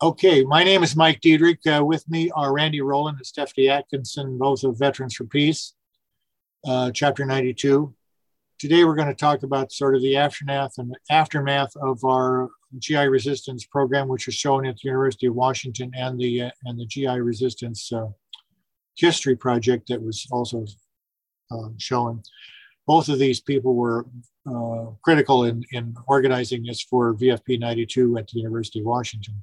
Okay, my name is Mike Diedrich. Uh, with me are Randy Rowland and Stephanie Atkinson, both of Veterans for Peace, uh, Chapter 92. Today we're going to talk about sort of the aftermath and aftermath of our GI resistance program, which is shown at the University of Washington, and the uh, and the GI resistance uh, history project that was also uh, shown. Both of these people were uh, critical in, in organizing this for VFP 92 at the University of Washington.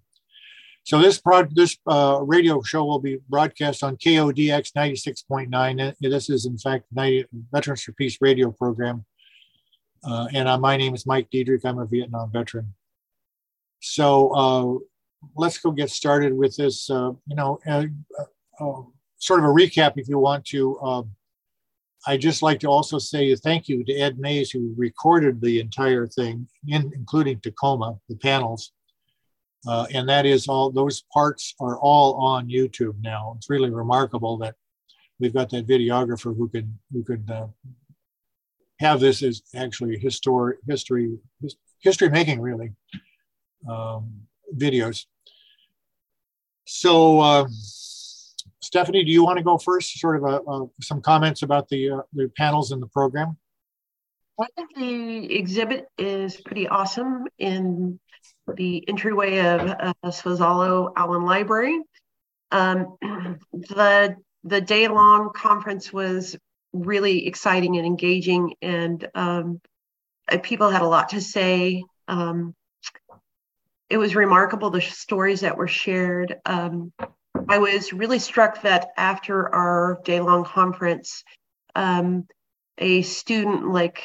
So this prod, this uh, radio show will be broadcast on KODX 96.9. This is in fact 90, Veterans for Peace radio program. Uh, and uh, my name is Mike Diedrich. I'm a Vietnam veteran. So uh, let's go get started with this. Uh, you know, uh, sort of a recap, if you want to. I just like to also say thank you to Ed Mays, who recorded the entire thing, in, including Tacoma, the panels. Uh, and that is all those parts are all on YouTube now. It's really remarkable that we've got that videographer who could who could uh, have this as actually history history history making really um, videos. So, uh, Stephanie, do you want to go first? Sort of uh, some comments about the uh, the panels in the program. I think the exhibit is pretty awesome in the entryway of uh, Allen Library. Um, the the day long conference was really exciting and engaging, and um, uh, people had a lot to say. Um, it was remarkable the stories that were shared. Um, I was really struck that after our day long conference, um, a student like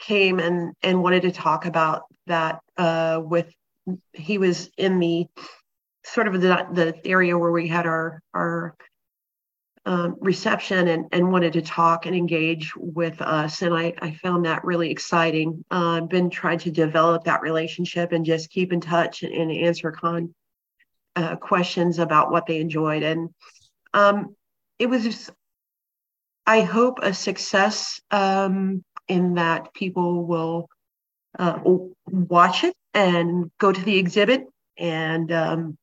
came and and wanted to talk about that uh, with he was in the sort of the the area where we had our our um, reception and, and wanted to talk and engage with us. And I, I found that really exciting. Uh, I've been trying to develop that relationship and just keep in touch and, and answer con uh, questions about what they enjoyed. And um, it was, just, I hope, a success um, in that people will uh, watch it and go to the exhibit and um,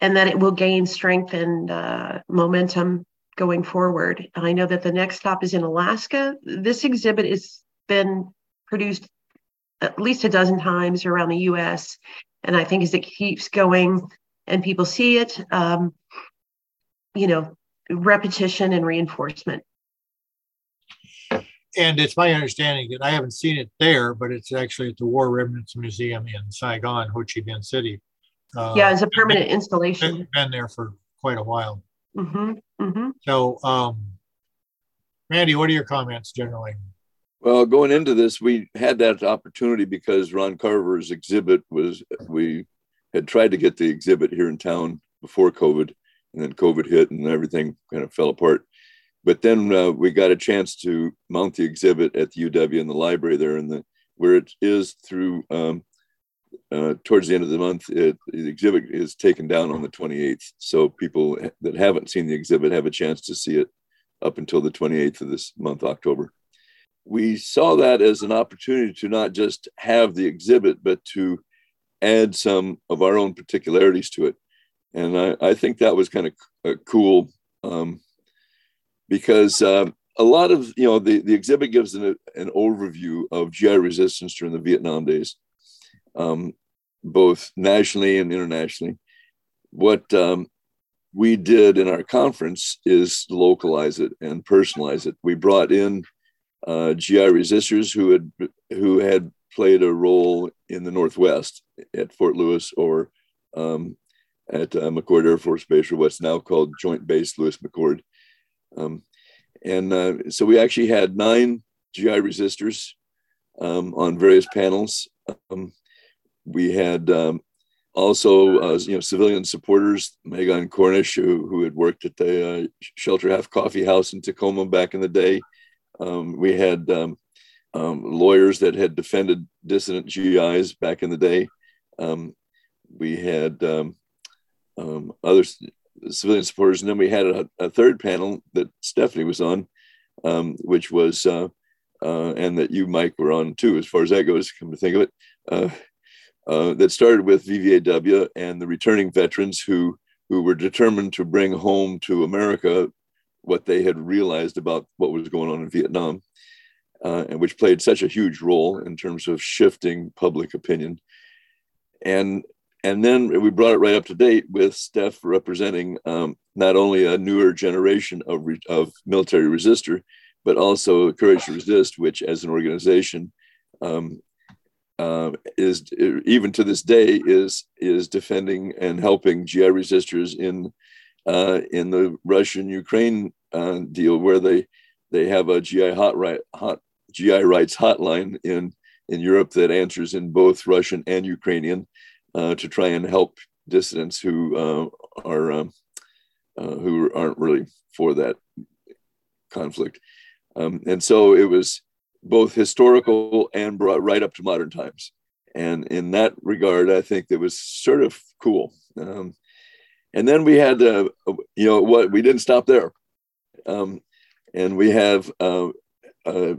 and that it will gain strength and uh, momentum going forward. I know that the next stop is in Alaska. This exhibit has been produced at least a dozen times around the US. And I think as it keeps going and people see it, um, you know, repetition and reinforcement. And it's my understanding that I haven't seen it there, but it's actually at the War Remnants Museum in Saigon, Ho Chi Minh City. Uh, yeah, it's a permanent been, installation. Been there for quite a while. Mm-hmm, mm-hmm. So, um, Randy, what are your comments generally? Well, going into this, we had that opportunity because Ron Carver's exhibit was, we had tried to get the exhibit here in town before COVID, and then COVID hit and everything kind of fell apart. But then uh, we got a chance to mount the exhibit at the UW in the library there, and the where it is through um, uh, towards the end of the month, it, the exhibit is taken down on the 28th. So people that haven't seen the exhibit have a chance to see it up until the 28th of this month, October. We saw that as an opportunity to not just have the exhibit, but to add some of our own particularities to it. And I, I think that was kind of uh, cool um, because uh, a lot of, you know, the, the exhibit gives an, an overview of GI resistance during the Vietnam days um, both nationally and internationally. What um, we did in our conference is localize it and personalize it. We brought in uh, GI resistors who had who had played a role in the Northwest at Fort Lewis or um, at uh, McChord Air Force Base, or what's now called Joint Base Lewis McChord. Um, and uh, so we actually had nine GI resistors um, on various panels. Um, we had um, also uh, you know civilian supporters, Megan Cornish, who, who had worked at the uh, Shelter Half Coffee House in Tacoma back in the day. Um, we had um, lawyers that had defended dissident GIs back in the day. We had um, civilian supporters, and then we had a, a third panel that Stephanie was on, which was uh, uh, and that you, Mike, were on too, as far as that goes. Come to think of it. Uh, uh, that started with VVAW and the returning veterans who who were determined to bring home to America what they had realized about what was going on in Vietnam, uh, and which played such a huge role in terms of shifting public opinion. And and then we brought it right up to date with Steph representing um, not only a newer generation of, re- of military resistor, but also Courage to Resist, which as an organization um, uh, is even to this day is is defending and helping GI resistors in uh, in the Russian Ukraine uh, deal, where they they have a GI hot right hot GI rights hotline in in Europe that answers in both Russian and Ukrainian uh, to try and help dissidents who uh, are um, uh, who aren't really for that conflict. Um, and so it was both historical and brought right up to modern times. And in that regard, I think it was sort of cool. Um, and then we had, uh, you know, what we didn't stop there. Um, and we have, uh, uh,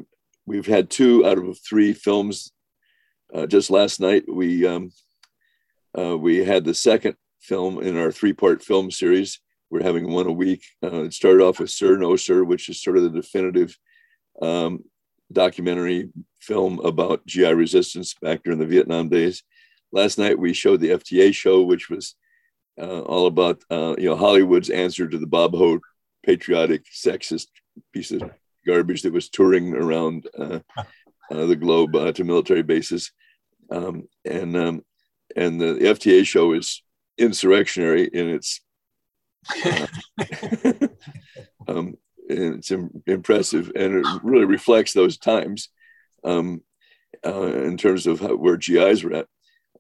we've had two out of three films. Just last night, we um, uh, we had the second film in our three-part film series. We're having one a week. Uh, it started off with Sir No Sir, which is sort of the definitive um, documentary film about GI resistance back during the Vietnam days. Last night we showed the FTA show, which was uh, all about uh, you know Hollywood's answer to the Bob Hope patriotic sexist piece of garbage that was touring around uh, uh the globe to military bases, um, and um, and the, FTA show is insurrectionary in its. Uh, um, it's Im- impressive and it really reflects those times um, uh, in terms of how, where GIs were at.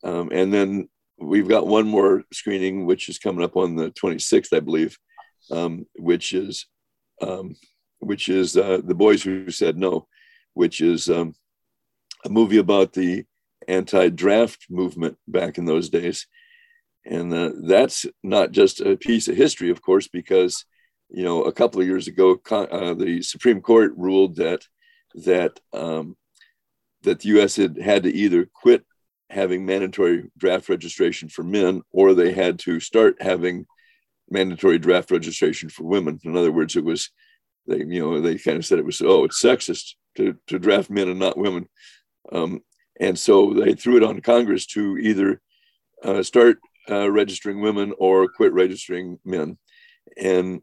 Um, and then we've got one more screening, which is coming up on the 26th, I believe, um, which is um, which is uh, the boys who said no, which is um, a movie about the anti-draft movement back in those days. And uh, that's not just a piece of history, of course, because you know, a couple of years ago, uh, the Supreme Court ruled that that um, that the U.S. had had to either quit having mandatory draft registration for men, or they had to start having mandatory draft registration for women. In other words, it was they you know they kind of said it was oh it's sexist to to draft men and not women, um, and so they threw it on Congress to either uh, start uh, registering women or quit registering men. And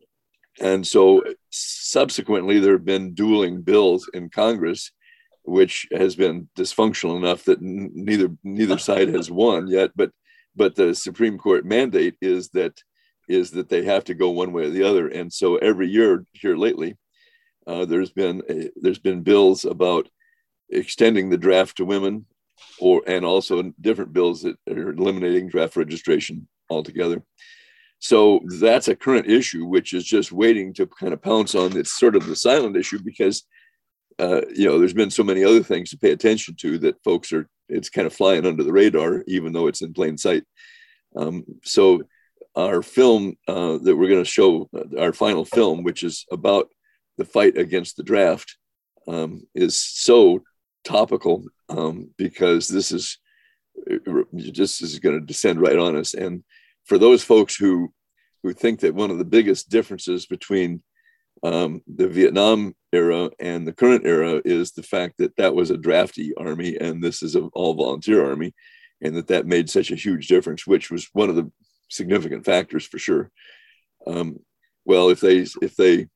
and so subsequently, there have been dueling bills in Congress, which has been dysfunctional enough that neither neither side has won yet. But but the Supreme Court mandate is that is that they have to go one way or the other. And so every year here lately, uh, there's been a, there's been bills about extending the draft to women, or and also different bills that are eliminating draft registration altogether. So that's a current issue, which is just waiting to kind of pounce on. It's sort of the silent issue because, uh, you know, there's been so many other things to pay attention to that folks are, it's kind of flying under the radar, even though it's in plain sight. Um, so our film uh, that we're going to show, uh, our final film, which is about the fight against the draft, um, is so topical um, because this is just is going to descend right on us. And for those folks who who think that one of the biggest differences between um, the Vietnam era and the current era is the fact that that was a drafty army and this is an all volunteer army, and that that made such a huge difference, which was one of the significant factors for sure. Um, well, if they if they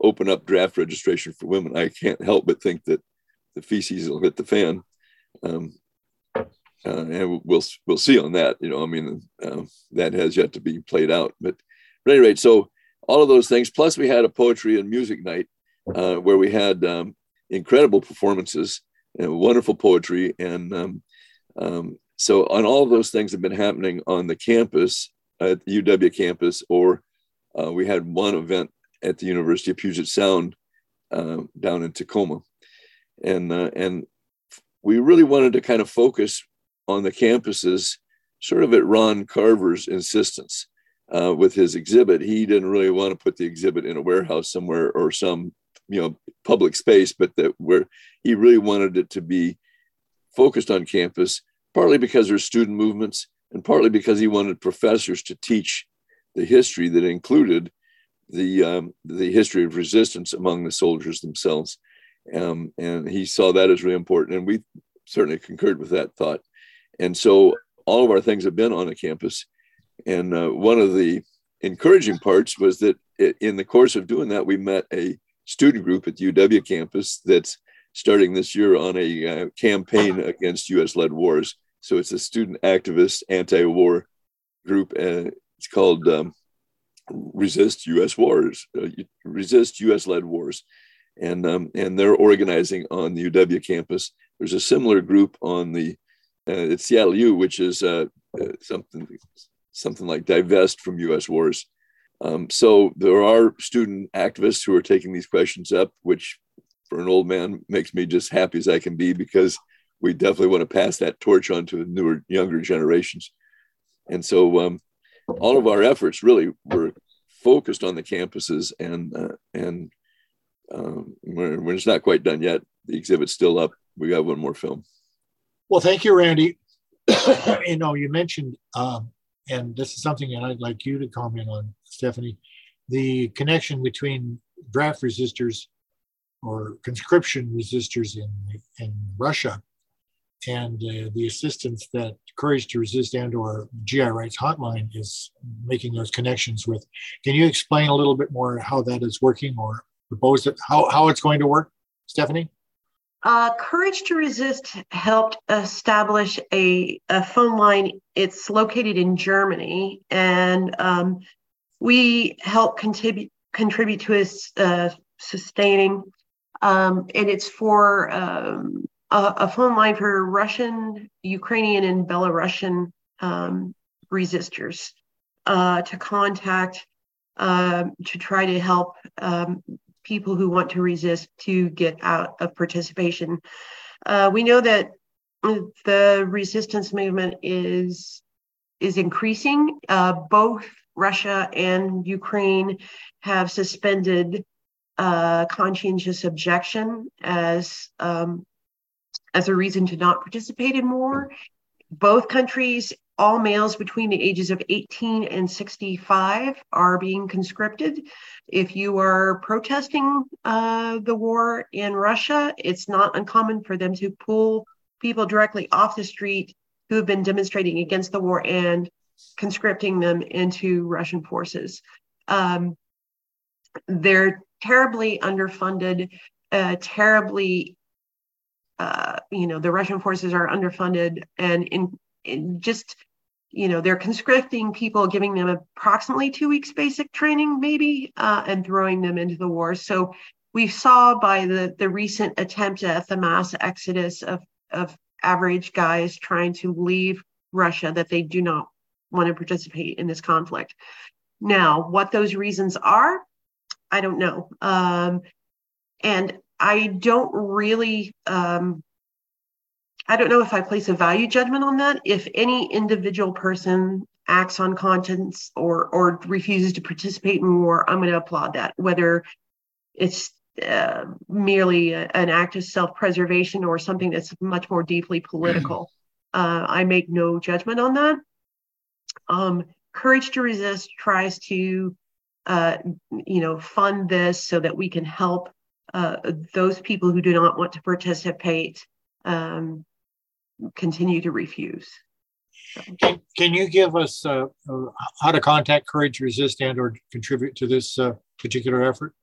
open up draft registration for women, I can't help but think that the feces will hit the fan. Um, uh, and we'll we'll see on that. You know, I mean, uh, that has yet to be played out. But, at any rate, so all of those things. Plus, we had a poetry and music night uh, where we had um, incredible performances and wonderful poetry, and um, um, so on all of those things have been happening on the campus at the UW campus, or uh, we had one event at the University of Puget Sound uh, down in Tacoma, and uh, and we really wanted to kind of focus on the campuses, sort of at Ron Carver's insistence. Uh, with his exhibit, he didn't really want to put the exhibit in a warehouse somewhere or some, you know, public space, but that where he really wanted it to be focused on campus, partly because there's student movements and partly because he wanted professors to teach the history that included the um, the history of resistance among the soldiers themselves, um, and he saw that as really important, and we certainly concurred with that thought. And so all of our things have been on the campus, and uh, one of the encouraging parts was that in the course of doing that, we met a student group at the UW campus that's starting this year on a uh, campaign against U.S.-led wars. So it's a student activist anti-war group, and it's called um, Resist U.S. Wars, uh, Resist U.S.-led wars, and um, and they're organizing on the UW campus. There's a similar group on the uh, it's Seattle U, which is uh, uh, something something like divest from U.S. wars. Um, so there are student activists who are taking these questions up, which for an old man makes me just happy as I can be because we definitely want to pass that torch on to newer, younger generations. And so um, all of our efforts really were focused on the campuses and uh, and um, we're just not quite done yet. The exhibit's still up. We got one more film. Well, thank you, Randy. you know, you mentioned, um, and this is something that I'd like you to comment on, Stephanie, the connection between draft resistors or conscription resistors in, in Russia and uh, the assistance that Courage to Resist and or GI Rights Hotline is making those connections with. Can you explain a little bit more how that is working or propose it, how, how it's going to work, Stephanie? Uh, Courage to Resist helped establish a, a phone line. It's located in Germany, and um, we help contribute contribute to its uh, sustaining um, and it's for um, a, a, phone line for Russian, Ukrainian, and Belarusian um, resistors uh, to contact uh, to try to help um, people who want to resist to get out of participation. Uh, we know that the resistance movement is is increasing. Uh, both Russia and Ukraine have suspended uh, conscientious objection as um, as a reason to not participate in war. Both countries, all males between the ages of 18 and 65 are being conscripted. If you are protesting uh, the war in Russia, it's not uncommon for them to pull people directly off the street who have been demonstrating against the war and conscripting them into Russian forces. Um, they're terribly underfunded, uh, terribly, uh, you know, the Russian forces are underfunded and in, in just, you know, they're conscripting people, giving them approximately two weeks basic training, maybe, uh, and throwing them into the war. So we saw by the, the recent attempt at the mass exodus of, of average guys trying to leave Russia that they do not want to participate in this conflict. Now, what those reasons are, I don't know. Um, and I don't really, um, I don't know if I place a value judgment on that. If any individual person acts on conscience or or refuses to participate in war, I'm going to applaud that. Whether it's uh, merely a, an act of self-preservation or something that's much more deeply political, uh, I make no judgment on that. Um, Courage to Resist tries to uh, you know, fund this so that we can help uh, those people who do not want to participate um, continue to refuse. Can, can you give us uh, uh, how to contact Courage Resist and or contribute to this uh, particular effort?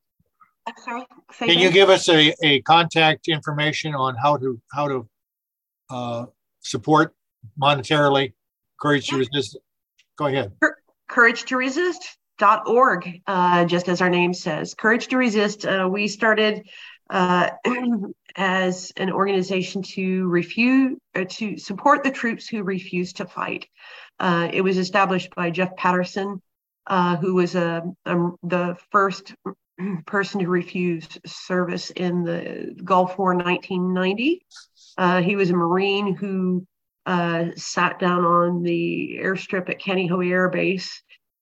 sorry. Can you give us a, a contact information on how to how to uh, support monetarily Courage yeah. to Resist? Go ahead. Courage to Resist Dot org, uh, just as our name says. Courage to Resist. Uh, we started uh, as an organization to refuse uh, to support the troops who refuse to fight. Uh, it was established by Jeff Paterson, uh, who was a, a, the first person to refuse service in the Gulf War 1990. he was a Marine who sat down on the airstrip at Kaneohe Air Base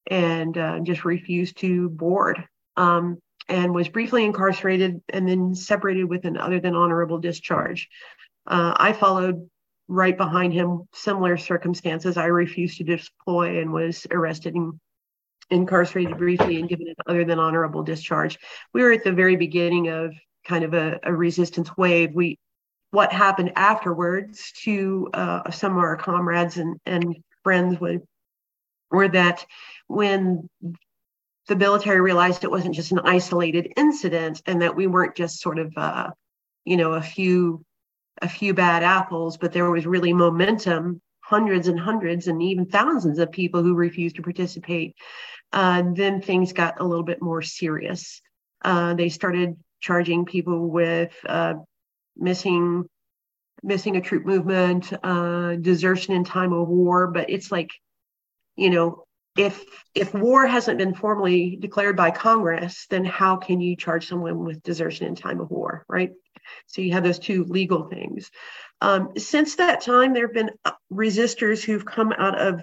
and uh, just refused to board um, and was briefly incarcerated and then separated with an other than honorable discharge. Uh, I followed right behind him, similar circumstances. I refused to deploy and was arrested and incarcerated briefly and given an other than honorable discharge. We were at the very beginning of kind of a, a resistance wave. We what happened afterwards to uh, some of our comrades and, and friends were, were that when the military realized it wasn't just an isolated incident and that we weren't just sort of uh, you know a few a few bad apples but there was really momentum hundreds and hundreds and even thousands of people who refused to participate. Uh, then things got a little bit more serious. Uh, they started charging people with uh, missing missing a troop movement uh, desertion in time of war but it's like you know if if war hasn't been formally declared by Congress, then how can you charge someone with desertion in time of war, right? So you have those two legal things. Um, since that time, there have been uh, resistors who've come out of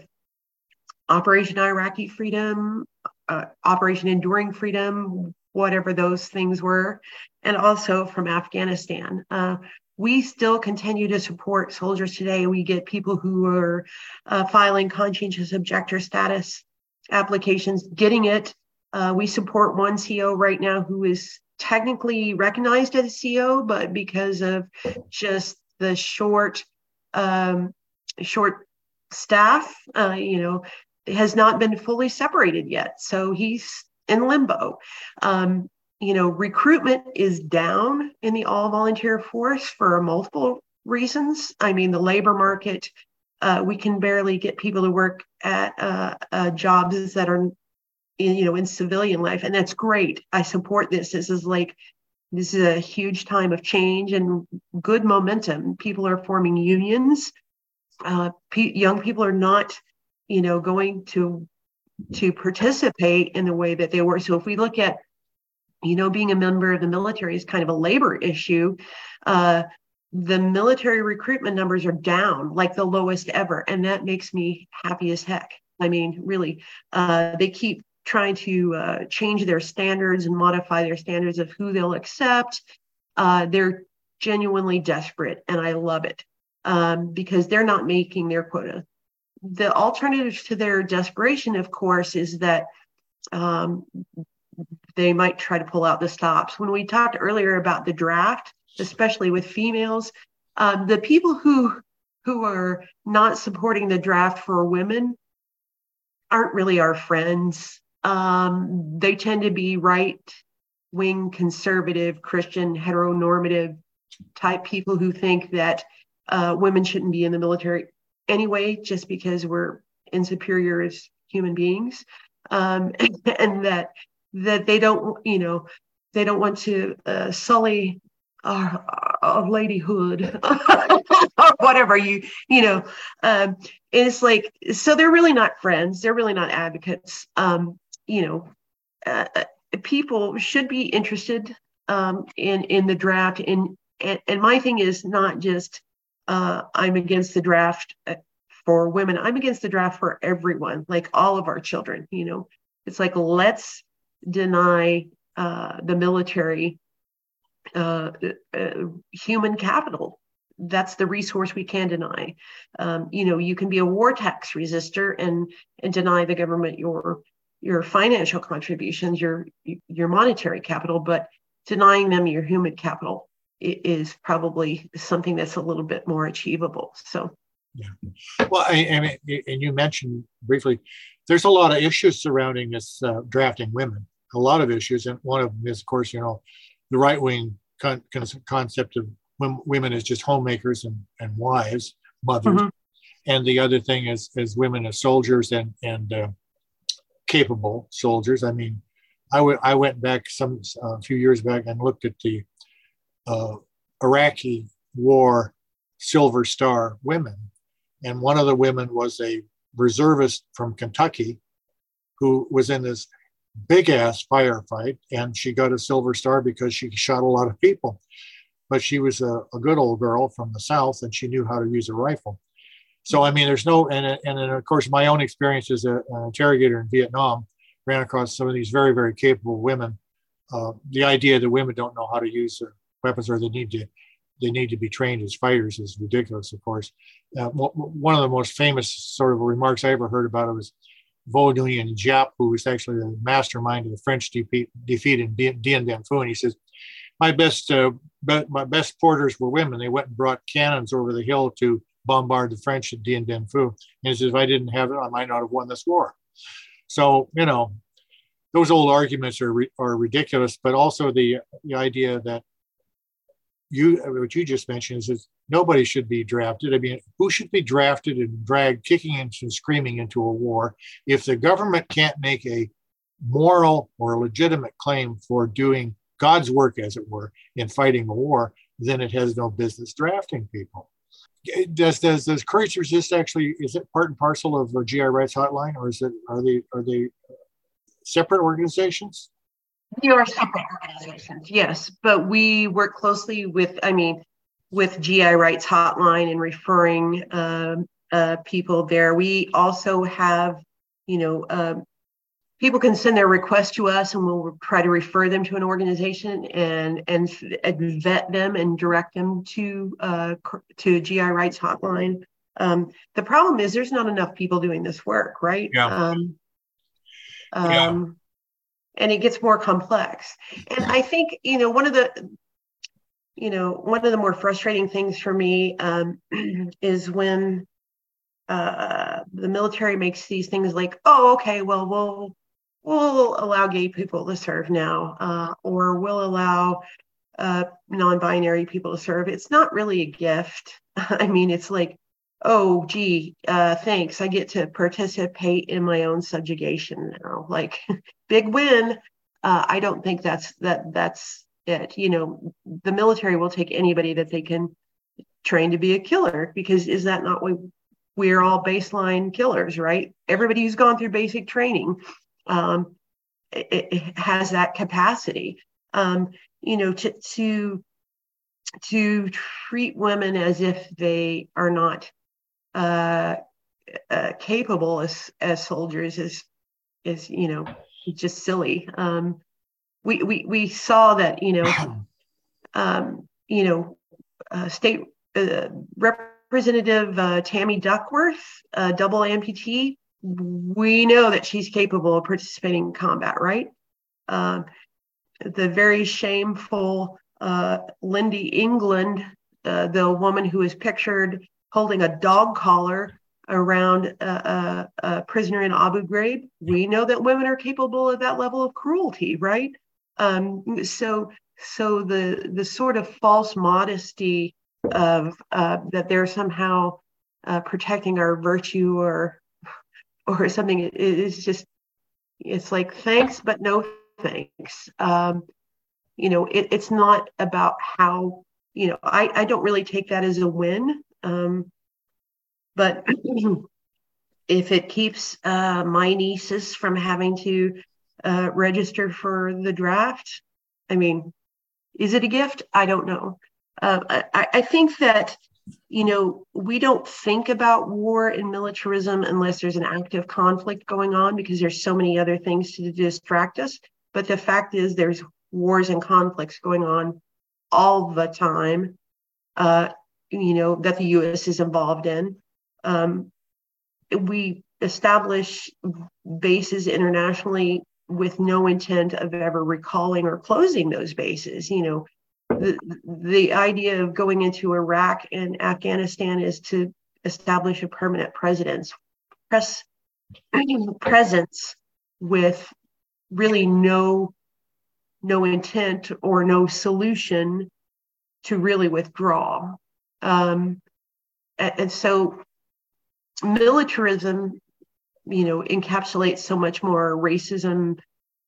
Operation Iraqi Freedom, uh, Operation Enduring Freedom, whatever those things were, and also from Afghanistan. Uh, we still continue to support soldiers today. We get people who are uh, filing conscientious objector status applications, getting it. Uh, we support one CO right now who is technically recognized as a CO, but because of just the short, um, short staff, uh, you know, has not been fully separated yet. So he's in limbo. Um, you know, recruitment is down in the all volunteer force for multiple reasons. I mean, the labor market, uh, we can barely get people to work at uh, uh, jobs that are, in, you know, in civilian life, and that's great. I support this. This is like, this is a huge time of change and good momentum. People are forming unions. Uh, young people are not, you know, going to to participate in the way that they were. So if we look at you know, being a member of the military is kind of a labor issue. Uh, the military recruitment numbers are down like the lowest ever. And that makes me happy as heck. I mean, really, uh, they keep trying to uh, change their standards and modify their standards of who they'll accept. Uh, they're genuinely desperate, and I love it um, because they're not making their quota. The alternative to their desperation, of course, is that um, they might try to pull out the stops. When we talked earlier about the draft, especially with females, um, the people who who are not supporting the draft for women aren't really our friends. Um, they tend to be right wing, conservative, Christian, heteronormative type people who think that uh, women shouldn't be in the military anyway, just because we're inferior as human beings. Um, and that that they don't, you know, they don't want to uh, sully our, our ladyhood or whatever you, you know. Um, and it's like, so they're really not friends. They're really not advocates. Um, you know, uh, uh people should be interested um, in in the draft. And, and my thing is not just uh, I'm against the draft uh, for women. I'm against the draft for everyone, like all of our children. You know, it's like let's deny uh, the military uh, uh, human capital. That's the resource we can deny. Um, you know, you can be a war tax resistor and and deny the government your your financial contributions, your your monetary capital, but denying them your human capital is probably something that's a little bit more achievable. So. Yeah. Well, I, mean, and you mentioned briefly, there's a lot of issues surrounding this uh, drafting women a lot of issues, and one of them is, of course, you know, the right wing con- concept of women as just homemakers and, and wives, mothers, mm-hmm. and the other thing is is women as soldiers and and uh, capable soldiers. I mean, I, w- I went back some a uh, few years back and looked at the uh, Iraqi War Silver Star women, and one of the women was a reservist from Kentucky who was in this big ass firefight, and she got a silver star because she shot a lot of people. But she was a, a good old girl from the South, and she knew how to use a rifle. So I mean, there's no, and and of course my own experience as a, an interrogator in Vietnam ran across some of these very very capable women. Uh, the idea that women don't know how to use their weapons or they need to they need to be trained as fighters is ridiculous, of course. Uh, one of the most famous sort of remarks I ever heard about it was Nguyen Giap, who was actually the mastermind of the French defeat, defeat in Dien Bien Phu. And he says, my best, uh, be, my best porters were women. They went and brought cannons over the hill to bombard the French at Dien Bien Phu. And he says, if I didn't have it, I might not have won this war. So, you know, those old arguments are, are ridiculous, but also the, the idea that you what you just mentioned is that nobody should be drafted. I mean, who should be drafted and dragged kicking and screaming into a war if the government can't make a moral or legitimate claim for doing God's work, as it were, in fighting the war, then it has no business drafting people. Does does does Courage Resist actually is it part and parcel of the GI Rights Hotline, or is it are they are they separate organizations? We are separate organizations, yes, but we work closely with, I mean, with GI Rights Hotline and referring um, uh, people there. We also have, you know, uh, people can send their request to us, and we'll try to refer them to an organization and and, and vet them and direct them to uh, to GI Rights Hotline. Um, the problem is there's not enough people doing this work, right? Yeah. Um, yeah. And it gets more complex. And I think, you know, one of the, you know, one of the more frustrating things for me um, is when uh, the military makes these things like, oh, okay, well, we'll we'll allow gay people to serve now, uh, or we'll allow uh, non-binary people to serve. It's not really a gift. I mean, it's like, oh, gee, uh, thanks. I get to participate in my own subjugation now. Like, big win. Uh, I don't think that's that that's it. You know, the military will take anybody that they can train to be a killer because is that not what we're all baseline killers, right? Everybody who's gone through basic training um, it, it has that capacity. Um, you know, to to to treat women as if they are not uh, uh, capable as as soldiers is is you know just silly. Um, we we we saw that you know um, you know uh, state uh, representative uh, Tammy Duckworth, uh double amputee. We know that she's capable of participating in combat, right? Um, the very shameful uh, Lynndie England, uh, the woman who is pictured holding a dog collar around a, a, a, prisoner in Abu Ghraib. We know that women are capable of that level of cruelty, right? Um, so, so the the sort of false modesty of uh, that they're somehow uh, protecting our virtue or or something is just it's like thanks but no thanks. Um, you know, it, it's not about how you know. I I don't really take that as a win. Um, but if it keeps uh, my nieces from having to uh, register for the draft, I mean, is it a gift? I don't know. Uh, I, I think that you know we don't think about war and militarism unless there's an active conflict going on because there's so many other things to distract us but the fact is there's wars and conflicts going on all the time uh, you know, that the U.S. is involved in. Um, we establish bases internationally with no intent of ever recalling or closing those bases. You know, the, the idea of going into Iraq and Afghanistan is to establish a permanent presence, press, presence with really no no intent or no solution to really withdraw. Um, and so militarism, you know, encapsulates so much more racism,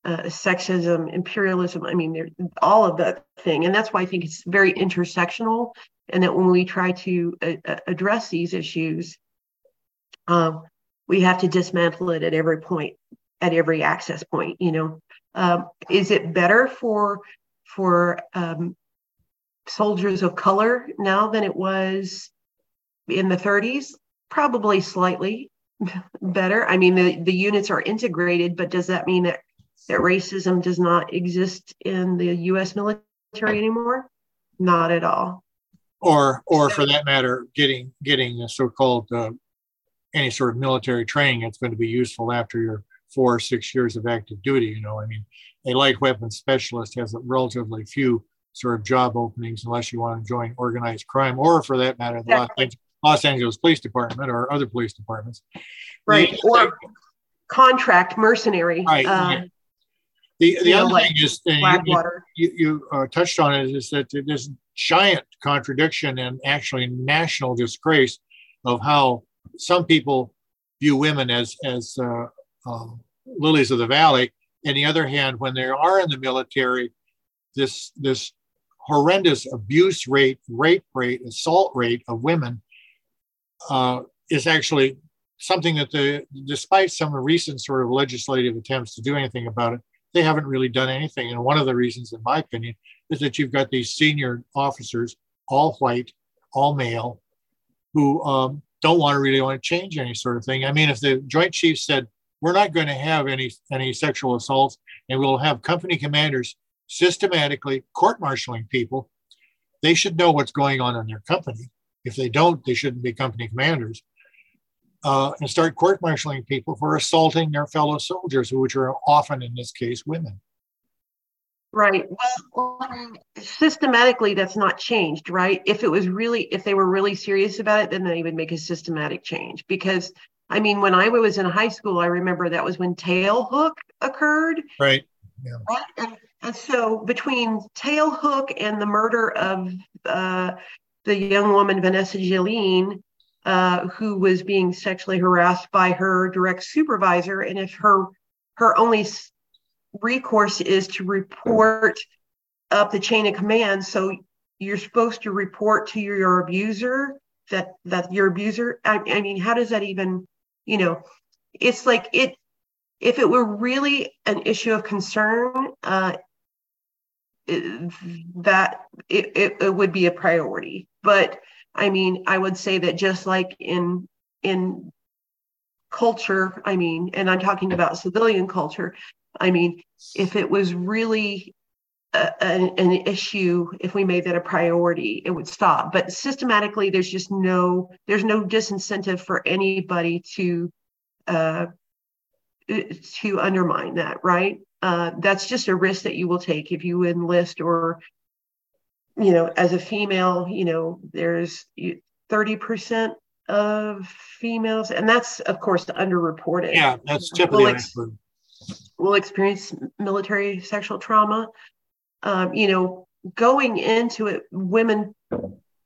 uh, sexism, imperialism. I mean, all of that thing. And that's why I think it's very intersectional. And that when we try to uh, address these issues, uh, we have to dismantle it at every point, at every access point. You know, um, is it better for for um, soldiers of color now than it was in the 30s? Probably slightly better. I mean, the, the units are integrated, but does that mean that, that racism does not exist in the US military anymore? Not at all. or or for that matter, getting getting a so-called uh, any sort of military training that's going to be useful after your four or six years of active duty. You know, I mean, a light weapons specialist has a relatively few sort of job openings unless you want to join organized crime, or for that matter, the Los, Angeles, Los Angeles Police Department or other police departments. Right. The, or contract mercenary. Right. Uh, the the other know, thing is, you, you, you uh, touched on it, is that there's giant contradiction and actually national disgrace of how some people view women as as uh, um, lilies of the valley. And the other hand, when they are in the military, this this horrendous abuse rate, rape rate, assault rate of women uh, is actually something that the despite some recent sort of legislative attempts to do anything about it, they haven't really done anything. And one of the reasons, in my opinion, is that you've got these senior officers, all white, all male, who um, don't want to really want to change any sort of thing. I mean, if the Joint Chiefs said we're not going to have any any sexual assaults, and we'll have company commanders systematically court-martialing people, they should know what's going on in their company. If they don't, they shouldn't be company commanders. Uh, and start court-martialing people for assaulting their fellow soldiers, which are often, in this case, women. Right. Well, mean, systematically, that's not changed, right? If it was really, if they were really serious about it, then they would make a systematic change. Because, I mean, when I was in high school, I remember that was when Tailhook occurred. Right. Yeah. Right? And, and so between Tailhook and the murder of uh, the young woman Vanessa Guillén, uh, who was being sexually harassed by her direct supervisor, and if her her only recourse is to report up the chain of command. So you're supposed to report to your, your abuser that that your abuser. I, I mean, how does that even, you know, it's like it. If it were really an issue of concern, uh, that it, it, it would be a priority. But I mean, I would say that just like in in culture, I mean, and I'm talking about civilian culture, I mean, if it was really a, an, an, issue, if we made that a priority, it would stop. But systematically, there's just no there's no disincentive for anybody to uh, to undermine that, right? Uh, that's just a risk that you will take if you enlist or you know as a female you know there's 30% of females and that's of course underreported yeah that's typically will experience military sexual trauma. Um, you know, going into it, women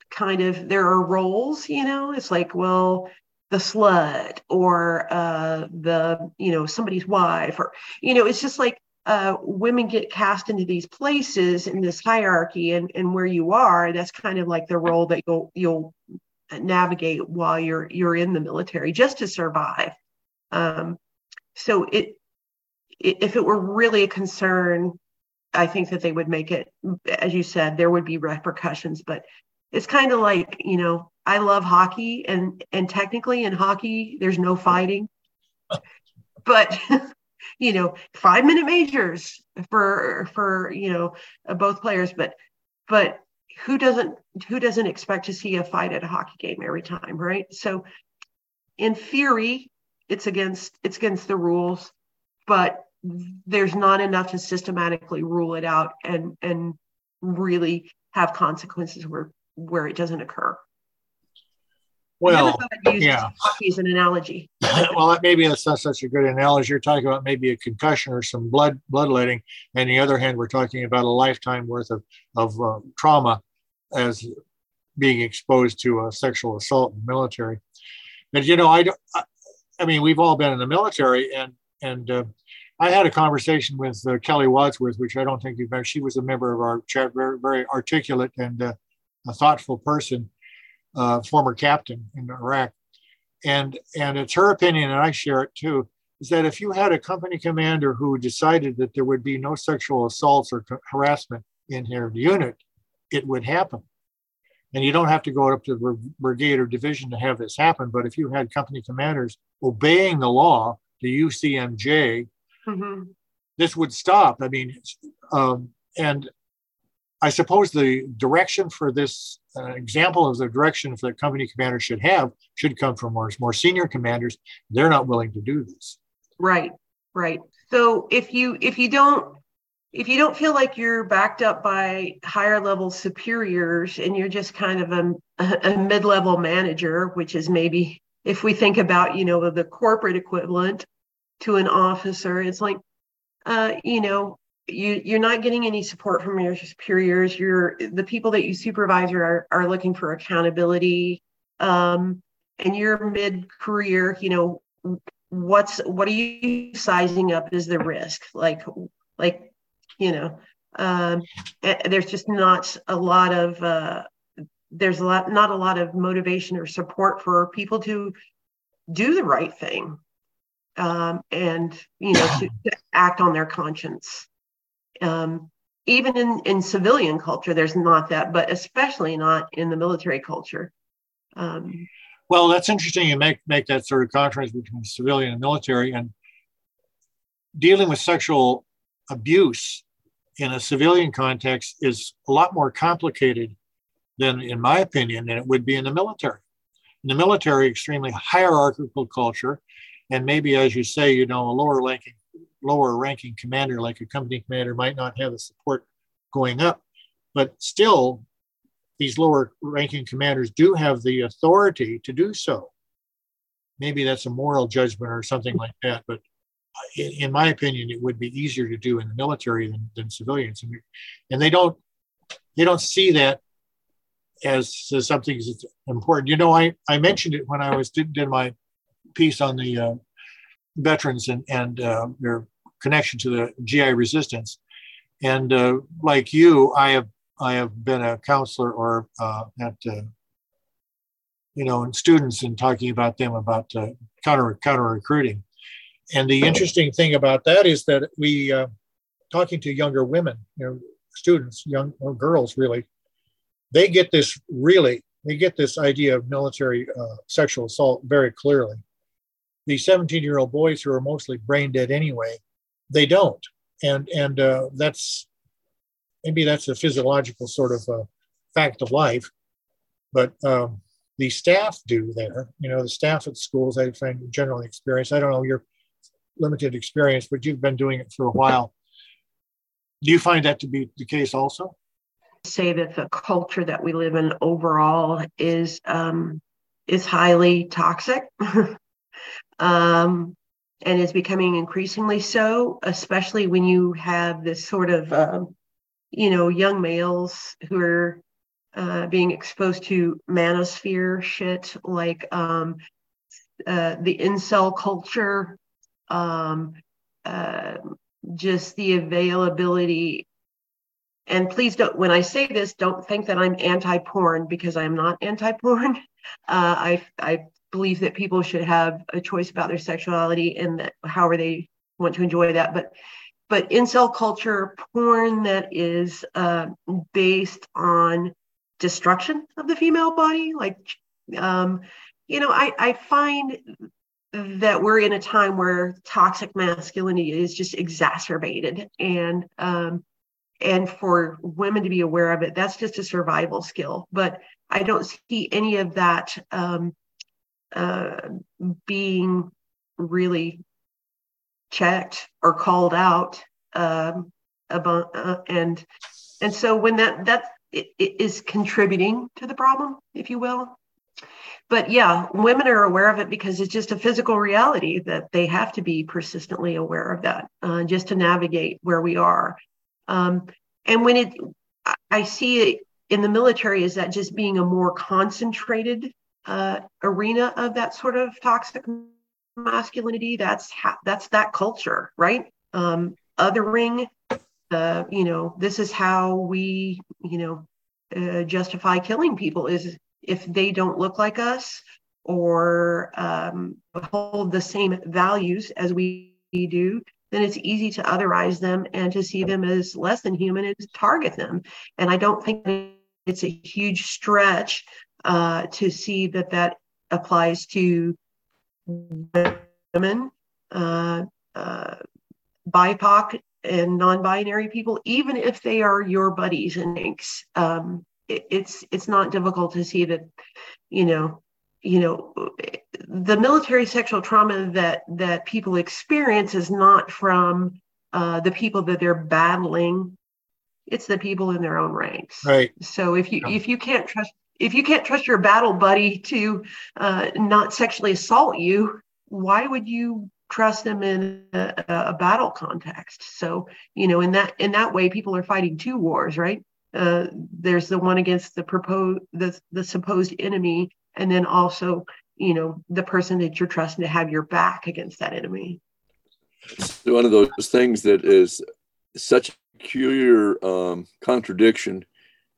kind of there are roles. You know, it's like well, the slut or uh, the you know somebody's wife or you know, it's just like uh, women get cast into these places in this hierarchy and, and where you are that's kind of like the role that you'll you'll navigate while you're you're in the military just to survive um, so it if it were really a concern, I think that they would make it, as you said, there would be repercussions. But it's kind of like, you know, I love hockey, and and technically in hockey, there's no fighting, but you know, five minute majors for for you know both players. But but who doesn't who doesn't expect to see a fight at a hockey game every time, right? So in theory, it's against it's against the rules, but there's not enough to systematically rule it out and and really have consequences where where it doesn't occur. Well, yeah, is an analogy. well, maybe that's not such a good analogy. You're talking about maybe a concussion or some blood bloodletting, and the other hand, we're talking about a lifetime worth of of uh, trauma as being exposed to a sexual assault in the military. And you know, I, I, I mean, we've all been in the military, and and uh, I had a conversation with uh, Kelly Wadsworth, which I don't think you've met. She was a member of our chat, very, very articulate and uh, a thoughtful person, uh, former captain in Iraq. And, and it's her opinion, and I share it too, is that if you had a company commander who decided that there would be no sexual assaults or harassment in her unit, it would happen. And you don't have to go up to the brigade or division to have this happen. But if you had company commanders obeying the law, the UCMJ, mm-hmm. this would stop. I mean, um, and I suppose the direction for this uh, example of the direction for the company commander should have should come from more, more senior commanders. They're not willing to do this. Right, right. So if you if you don't if you don't feel like you're backed up by higher level superiors and you're just kind of a, a mid-level manager, which is maybe if we think about you know the corporate equivalent to an officer, it's like uh, you know you you're not getting any support from your superiors. You're the people that you supervise are are looking for accountability um, and you're mid career you know what's what are you sizing up as the risk? Like like you know um, there's just not a lot of uh, there's a lot not a lot of motivation or support for people to do the right thing um, and you know to, to act on their conscience um, even in, in civilian culture, there's not that, but especially not in the military culture. Um, well, that's interesting. You make make that sort of contrast between civilian and military, and dealing with sexual abuse in a civilian context is a lot more complicated than, in my opinion, than it would be in the military. In the military, extremely hierarchical culture, and maybe, as you say, you know, a lower ranking lower ranking commander like a company commander might not have the support going up but still these lower ranking commanders do have the authority to do so. Maybe that's a moral judgment or something like that but in, in my opinion it would be easier to do in the military than, than civilians. And, and they don't they don't see that as, as something that's important. You know i i mentioned it when i was did, did my piece on the uh, veterans and, and uh, their connection to the GI resistance. And uh, like you, I have I have been a counselor or uh, at uh, you know and students and talking about them about uh, counter counter recruiting. And the interesting thing about that is that we uh, talking to younger women, you know, students, young or girls, really, they get this really they get this idea of military uh, sexual assault very clearly. These 17 year old boys who are mostly brain dead anyway they don't. And and uh, that's maybe that's a physiological sort of uh, fact of life but um, the staff do there. You know the staff at schools i find generally experience i don't know your limited experience but you've been doing it for a while. Do you find that to be the case also? Say that the culture that we live in overall is um, is highly toxic um, and is becoming increasingly so, especially when you have this sort of, um, you know, young males who are uh, being exposed to manosphere shit like um, uh, the incel culture, um, uh, just the availability. And please don't, when I say this, don't think that I'm anti porn because I'm not anti porn. Uh, I, I believe that people should have a choice about their sexuality and that however they want to enjoy that. But but incel culture, porn that is uh, based on destruction of the female body, like um, you know, I, I find that we're in a time where toxic masculinity is just exacerbated and um, and for women to be aware of it that's just a survival skill but i don't see any of that um, uh, being really checked or called out um, about, uh, and and so when that that it, it is contributing to the problem, if you will. But yeah, women are aware of it because it's just a physical reality that they have to be persistently aware of that uh, just to navigate where we are. Um, and when it, I see it in the military is that just being a more concentrated uh, arena of that sort of toxic masculinity. That's ha- that's that culture, right? Um, othering. Uh, you know, this is how we, you know, uh, justify killing people is if they don't look like us or um, hold the same values as we do, then it's easy to otherize them and to see them as less than human and target them. And I don't think it's a huge stretch uh, to see that that applies to women, uh, uh, BIPOC and non-binary people, even if they are your buddies and inks, um, it, it's it's not difficult to see that, you know, you know, the military sexual trauma that that people experience is not from uh, the people that they're battling; it's the people in their own ranks. Right. So if you yeah. if you can't trust if you can't trust your battle buddy to uh, not sexually assault you, why would you trust them in a, a, battle context? So you know, in that in that way, people are fighting two wars, right? Uh, there's the one against the proposed the, the supposed enemy, and then also you know the person that you're trusting to have your back against that enemy. It's one of those things that is such a peculiar um, contradiction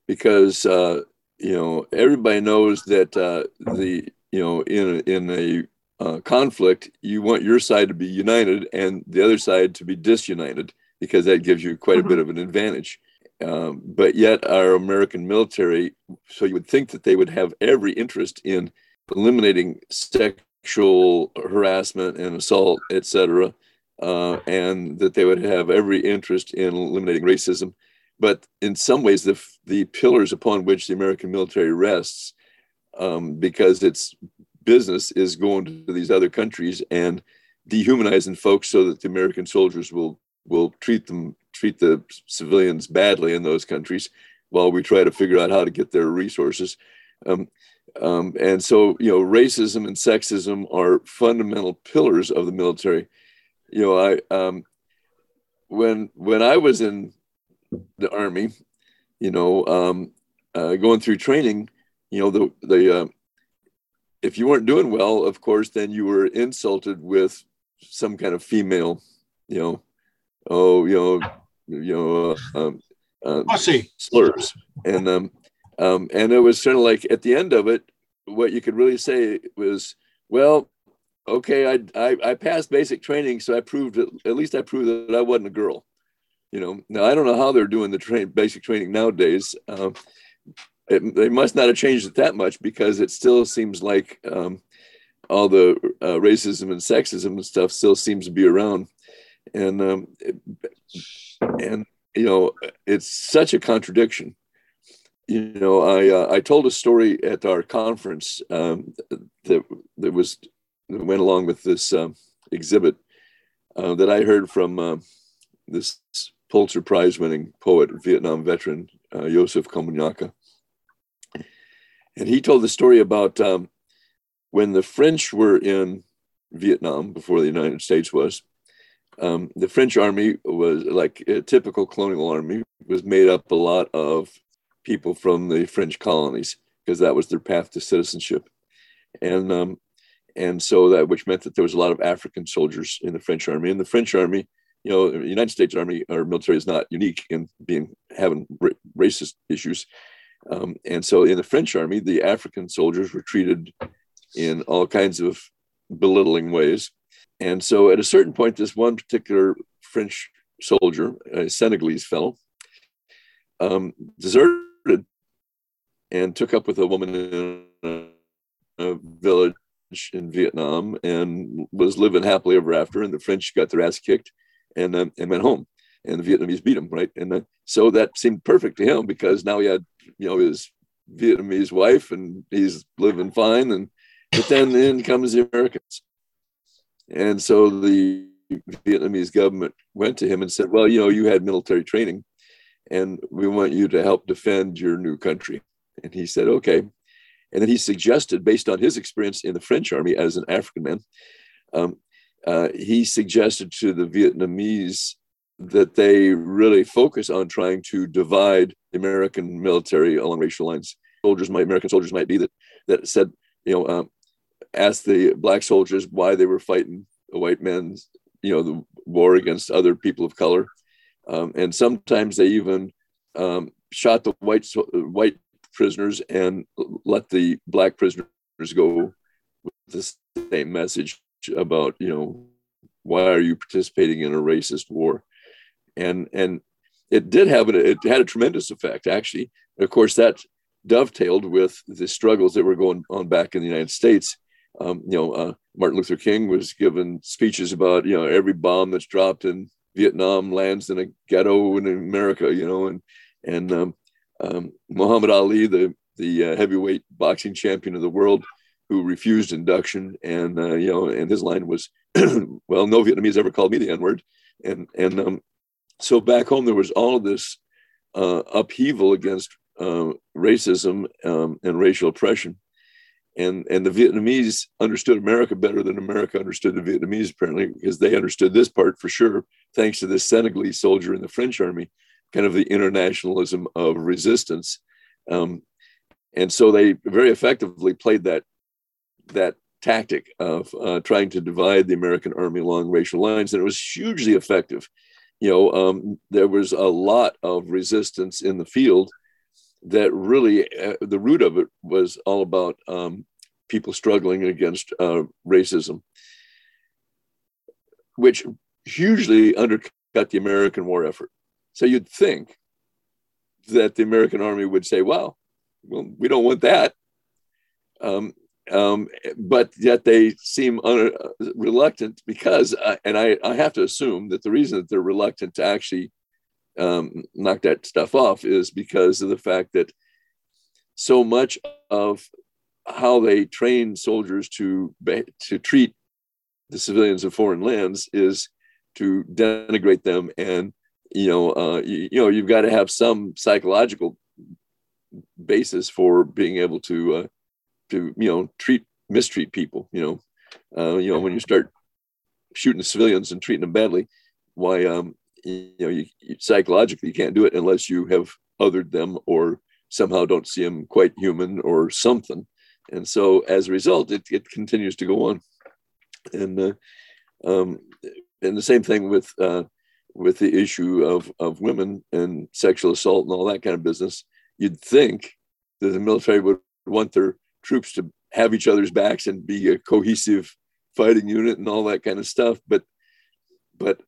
because uh, you know everybody knows that uh, the you know in a, in a uh, conflict you want your side to be united and the other side to be disunited because that gives you quite a bit mm-hmm. of an advantage um, but yet our american military so you would think that they would have every interest in eliminating sexual harassment and assault etc uh, and that they would have every interest in eliminating racism but in some ways, the, the pillars upon which the American military rests, um, because its business is going to these other countries and dehumanizing folks so that the American soldiers will will treat them treat the civilians badly in those countries while we try to figure out how to get their resources. Um, um, and so, you know, racism and sexism are fundamental pillars of the military. You know, I um, when when I was in the army, you know, um, uh, going through training, you know, the the uh, if you weren't doing well, of course, then you were insulted with some kind of female, you know, oh, you know, you know, uh, um, uh, slurs, and um, um, and it was sort of like at the end of it, what you could really say was, well, okay, I I, I passed basic training, so I proved at least I proved that I wasn't a girl you know now i don't know how they're doing the train basic training nowadays um, it, they must not have changed it that much because it still seems like um, all the uh, racism and sexism and stuff still seems to be around. And um, it, and you know it's such a contradiction. You know i uh, i told a story at our conference um, that that was that went along with this um, exhibit uh, that i heard from uh, this Pulitzer Prize winning poet, Vietnam veteran, uh, Yusef Komunyakaa. And he told the story about um, when the French were in Vietnam before the United States was. Um, the French army was like a typical colonial army, was made up a lot of people from the French colonies because that was their path to citizenship. And um, and so that which meant that there was a lot of African soldiers in the French army. And the French army you know, the United States Army or military is not unique in being having racist issues. Um, and so in the French army, the African soldiers were treated in all kinds of belittling ways. And so at a certain point, this one particular French soldier, a Senegalese fellow, um, deserted and took up with a woman in a, a village in Vietnam and was living happily ever after. And the French got their ass kicked and uh, and went home. And the Vietnamese beat him, right? And uh, so that seemed perfect to him because now he had, you know, his Vietnamese wife and he's living fine. And but then in comes the Americans, and so the Vietnamese government went to him and said, "Well, you know, you had military training, and we want you to help defend your new country." And he said, "Okay." And then he suggested, based on his experience in the French army as an African man, um, uh, he suggested to the Vietnamese that they really focus on trying to divide the American military along racial lines. Soldiers might, American soldiers might be that that said, you know, um, asked the black soldiers why they were fighting the white men's, you know, the war against other people of color, um, and sometimes they even um, shot the white white prisoners and let the black prisoners go with the same message about you know why are you participating in a racist war? And and it did have it it had a tremendous effect. Actually of course that dovetailed with the struggles that were going on back in the united states. Um, you know uh, martin luther king was given speeches about you know every bomb that's dropped in Vietnam lands in a ghetto in America, you know, and and um, um, Muhammad Ali, the the uh, heavyweight boxing champion of the world, who refused induction, and uh, you know, and his line was, "Well, no Vietnamese ever called me the N word," and and um, so back home there was all of this uh, upheaval against uh, racism um, and racial oppression, and and the Vietnamese understood America better than America understood the Vietnamese apparently because they understood this part for sure thanks to this Senegalese soldier in the French army, kind of the internationalism of resistance, um, and so they very effectively played that that tactic of uh, trying to divide the American army along racial lines, and it was hugely effective. You know, um, there was a lot of resistance in the field that really uh, the root of it was all about um, people struggling against uh, racism, which hugely undercut the American war effort. So you'd think that the American army would say, "Well, well, we don't want that," um, um, but yet they seem un- reluctant because, uh, and I, I have to assume that the reason that they're reluctant to actually um, knock that stuff off is because of the fact that so much of how they train soldiers to to treat the civilians of foreign lands is to denigrate them and you know uh, you, you know you've got to have some psychological basis for being able to uh, to you know treat mistreat people you know? Uh, you know when you start shooting civilians and treating them badly why um you know you, you, psychologically you can't do it unless you have othered them or somehow don't see them quite human or something. And so as a result it, it continues to go on. And uh, um, and the same thing with uh, with the issue of of women and sexual assault and all that kind of business. You'd think that the military would want their troops to have each other's backs and be a cohesive fighting unit and all that kind of stuff but but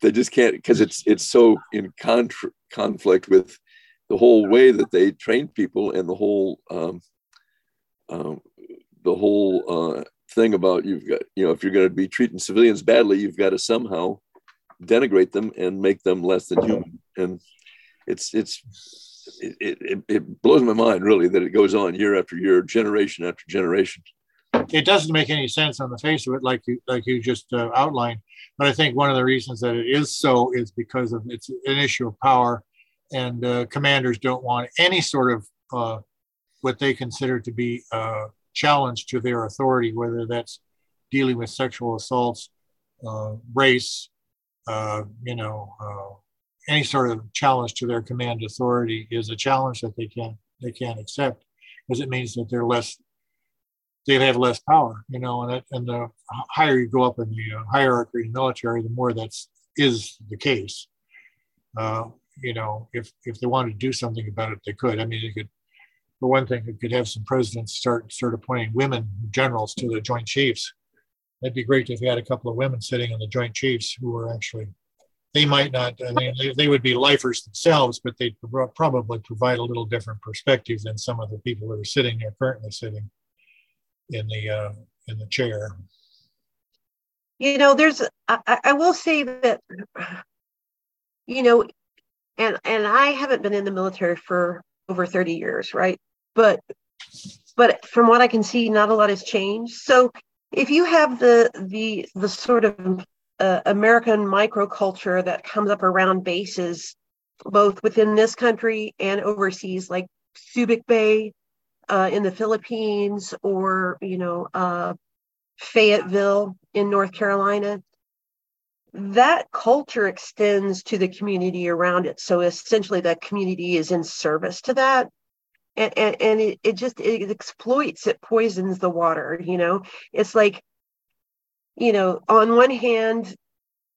they just can't because it's it's so in conflict with the whole way that they train people and the whole um, um, the whole uh, thing about you've got you know if you're going to be treating civilians badly you've got to somehow denigrate them and make them less than human. And it's it's it, it, it blows my mind really that it goes on year after year generation after generation. It doesn't make any sense on the face of it like you like you just uh, outlined. But i think one of the reasons that it is so is because of it's an issue of power. And uh, commanders don't want any sort of uh, what they consider to be a challenge to their authority whether that's dealing with sexual assaults uh, race uh, you know uh, any sort of challenge to their command authority is a challenge that they can't they can't accept because it means that they're less they have less power you know and, and the higher you go up in the uh, hierarchy in the military the more that's is the case. Uh, you know if if they wanted to do something about it they could. I mean they could for one thing it could have some presidents start start appointing women generals to the joint chiefs. That'd be great if you had a couple of women sitting on the joint chiefs who were actually they might not, I mean, they, they would be lifers themselves, but they'd probably provide a little different perspective than some of the people that are sitting there currently sitting in the uh, in the chair. You know, there's I, I will say that you know, and and I haven't been in the military for over 30 years, right? But but from what I can see, not a lot has changed. So if you have the the the sort of uh, American microculture that comes up around bases, both within this country and overseas, like Subic Bay uh, in the Philippines or, you know, uh, Fayetteville in North Carolina. That culture extends to the community around it. So essentially, that community is in service to that. And, and, and it, it just it exploits it poisons the water you know it's like you know, on one hand,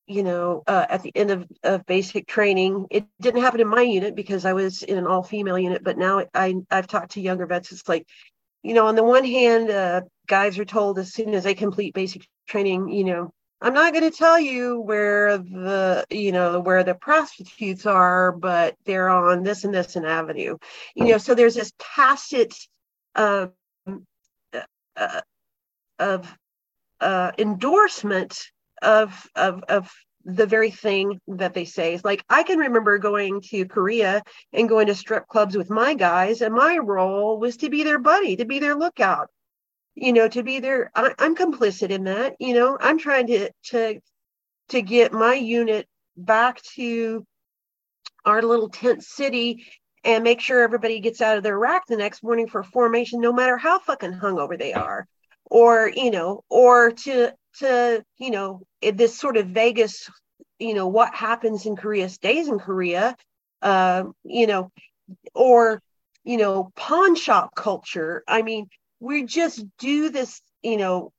you know, uh, at the end of, of basic training, it didn't happen in my unit because I was in an all female unit, but now I, I've talked to younger vets. It's like, you know, on the one hand, uh, guys are told as soon as they complete basic training, you know, I'm not going to tell you where the, you know, where the prostitutes are, but they're on this and this and avenue, you know, so there's this tacit um, uh, of uh, endorsement of, of, of the very thing that they say. It's like I can remember going to Korea and going to strip clubs with my guys, and my role was to be their buddy, to be their lookout, you know, to be their. I, I'm complicit in that. You know, I'm trying to to to get my unit back to our little tent city and make sure everybody gets out of their rack the next morning for formation, no matter how fucking hungover they are, or you know, or to to you know this sort of Vegas, you know, what happens in Korea stays in Korea, uh, you know, or you know, pawn shop culture. I mean, we just do this, you know,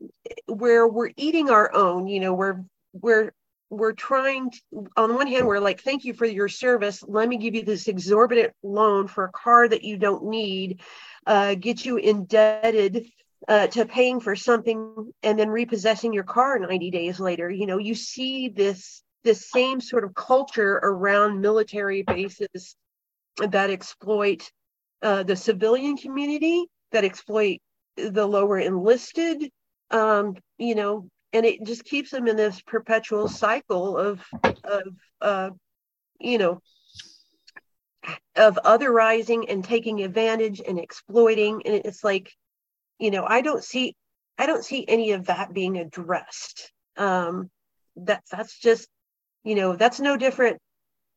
where we're eating our own, you know, we're we're we're trying to, on one hand we're like thank you for your service let me give you this exorbitant loan for a car that you don't need uh, get you indebted uh, to paying for something and then repossessing your car 90 days later. You know you see this this same sort of culture around military bases that exploit uh, the civilian community that exploit the lower enlisted um, you know and it just keeps them in this perpetual cycle of of uh, you know of otherizing and taking advantage and exploiting. And it's like you know i don't see i don't see any of that being addressed. Um that that's just you know that's no different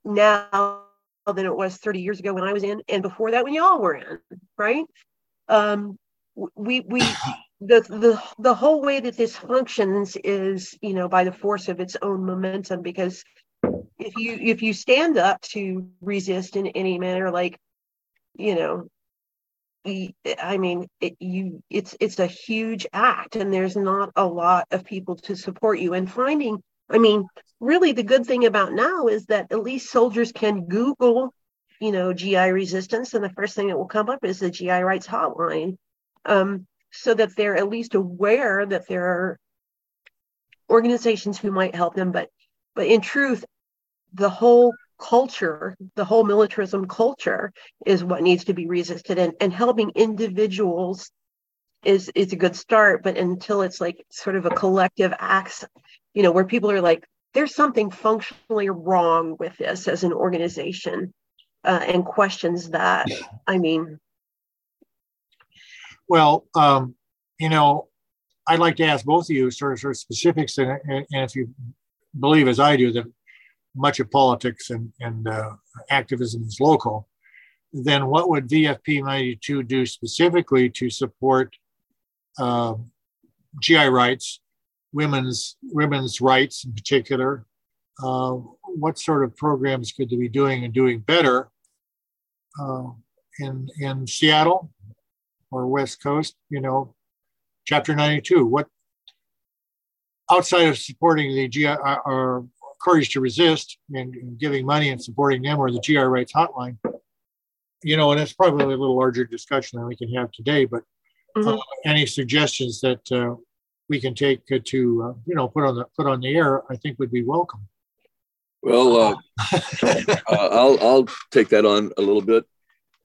now than it was 30 years ago when i was in and before that when y'all were in right? Um we we the the the whole way that this functions is you know by the force of its own momentum because if you if you stand up to resist in any manner like you know i mean it, you it's it's a huge act and there's not a lot of people to support you. And finding i mean really the good thing about now is that at least soldiers can google you know gi resistance and the first thing that will come up is the gi rights hotline um, so that they're at least aware that there are organizations who might help them. But but in truth the whole culture the whole militarism culture is what needs to be resisted. And, and helping individuals is is a good start but until it's like sort of a collective acts you know where people are like there's something functionally wrong with this as an organization uh, and questions that i mean. Well, um, you know, I'd like to ask both of you sort of, sort of specifics, and, and if you believe, as I do, that much of politics and, and uh, activism is local, then what would VFP 92 do specifically to support uh, GI rights, women's women's rights in particular? Uh, what sort of programs could they be doing and doing better uh, in in Seattle or West Coast, you know, Chapter 92. What outside of supporting the GI or Courage to Resist and giving money and supporting them or the GI Rights Hotline, you know, and it's probably a little larger discussion than we can have today. But mm-hmm. uh, any suggestions that uh, we can take to uh, you know put on the put on the air, I think would be welcome. Well, uh, uh, I'll I'll take that on a little bit.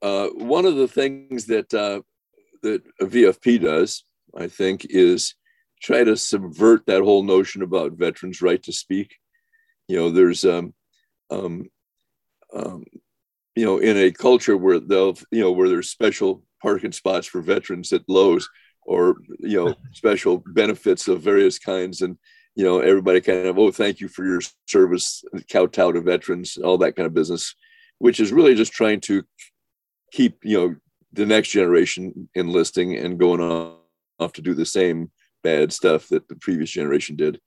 one of the things that that a VFP does, I think, is try to subvert that whole notion about veterans' right to speak. You know, there's, um, um, um, you know, in a culture where they'll, you know, where there's special parking spots for veterans at Lowe's, or you know, special benefits of various kinds, and you know, everybody kind of, oh, thank you for your service, kowtow to veterans, all that kind of business, which is really just trying to keep, you know, the next generation enlisting and going off to do the same bad stuff that the previous generation did.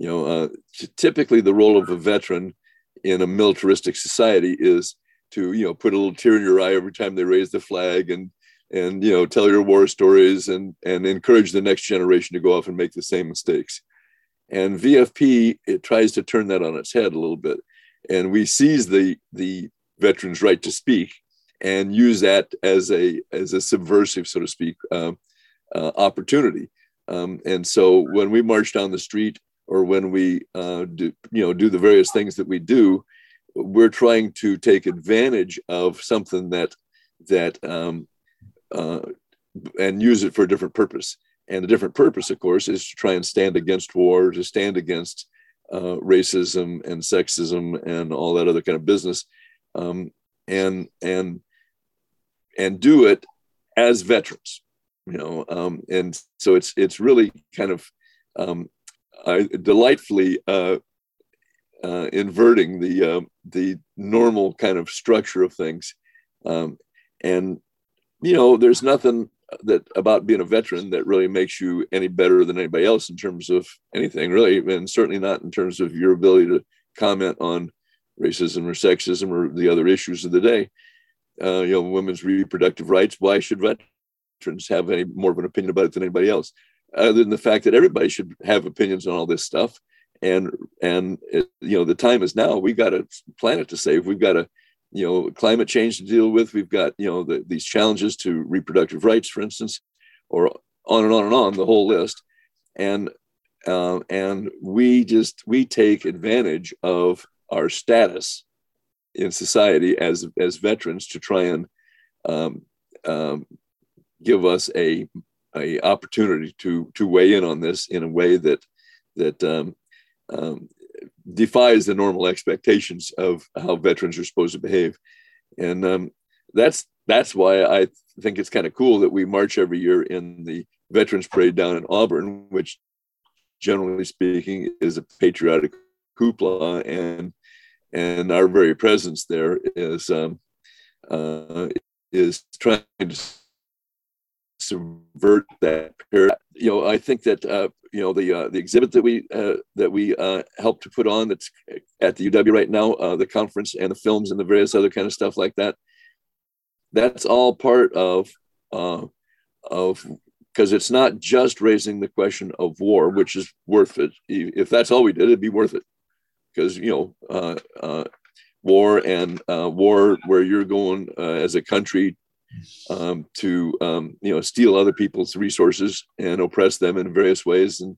You know, uh, typically the role of a veteran in a militaristic society is to you know put a little tear in your eye every time they raise the flag and and you know tell your war stories and and encourage the next generation to go off and make the same mistakes. And VFP it tries to turn that on its head a little bit, and we seize the the veterans' right to speak and use that as a as a subversive, so to speak, uh, uh, opportunity. Um, and so when we march down the street or when we uh, do you know do the various things that we do, we're trying to take advantage of something that that um, uh, and use it for a different purpose. And the different purpose, of course, is to try and stand against war, to stand against uh, racism and sexism and all that other kind of business, um, and and and do it as veterans, you know. Um, and so it's it's really kind of um, delightfully uh, uh, inverting the uh, the normal kind of structure of things, um, and you know, there's nothing that about being a veteran that really makes you any better than anybody else in terms of anything really and certainly not in terms of your ability to comment on racism or sexism or the other issues of the day. Uh, you know women's reproductive rights why should veterans have any more of an opinion about it than anybody else other than the fact that everybody should have opinions on all this stuff. And and it, you know the time is now. We've got a planet to save. We've got a you know climate change to deal with. We've got you know the, these challenges to reproductive rights for instance or on and on and on the whole list. And uh, and we just we take advantage of our status in society as as veterans to try and um, um, give us a a opportunity to to weigh in on this in a way that that um, um defies the normal expectations of how veterans are supposed to behave. And um, that's that's why I think it's kind of cool that we march every year in the Veterans Parade down in Auburn, which generally speaking is a patriotic hoopla, and and our very presence there is um, uh, is trying to subvert that. You know, I think that uh, you know the uh, the exhibit that we uh, that we uh, helped to put on that's at the UW right now, uh, the conference and the films and the various other kind of stuff like that. That's all part of uh, of because it's not just raising the question of war, which is worth it. If that's all we did, it'd be worth it because you know uh, uh, war and uh, war where you're going uh, as a country um, to um, you know steal other people's resources and oppress them in various ways and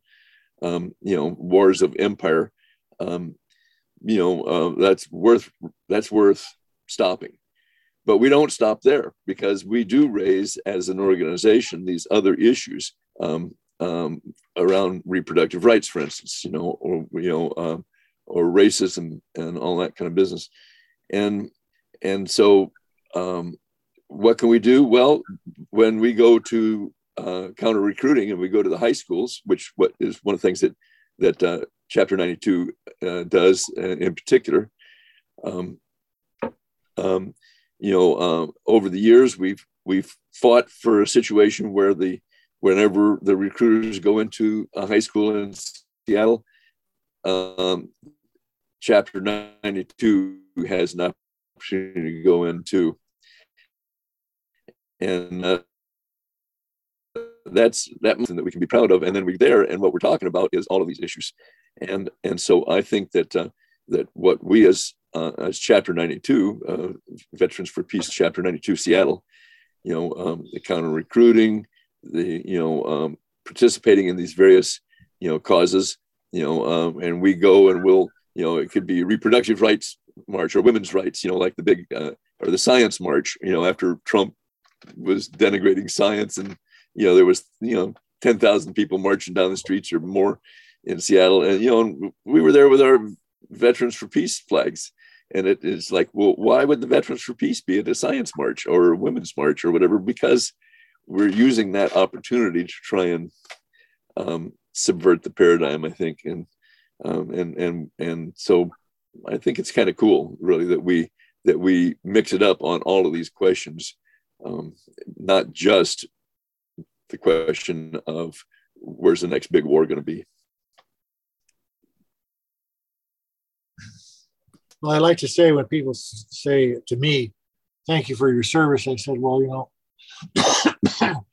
um, you know wars of empire. Um, you know uh, that's worth that's worth stopping. But we don't stop there because we do raise as an organization these other issues um, um, around reproductive rights for instance you know or you know uh, or racism and all that kind of business. And and so um, what can we do? Well, when we go to uh, counter recruiting and we go to the high schools, which what is one of the things that that uh, Chapter 92 uh, does uh, in particular. Um, um, you know, uh, over the years, we've we've fought for a situation where the whenever the recruiters go into a high school in Seattle, um, Chapter 92 has an opportunity to go into and uh, that's something that we can be proud of and then we're there and what we're talking about is all of these issues. And and so i think that uh, that what we as uh, as chapter 92 uh, veterans for peace chapter 92 seattle you know um, the counter recruiting the you know um, participating in these various you know causes you know um, and we go and we'll you know it could be reproductive rights march or women's rights you know like the big uh, or the science march you know after trump was denigrating science and you know there was you know 10,000 people marching down the streets or more in Seattle. And you know we were there with our veterans for peace flags. And it is like well why would the veterans for peace be at a science march or a women's march or whatever? Because we're using that opportunity to try and um, subvert the paradigm i think. And um, and and and so i think it's kind of cool really that we that we mix it up on all of these questions um, not just the question of where's the next big war going to be. Well, I like to say when people say to me, "Thank you for your service," I said, "Well, you know,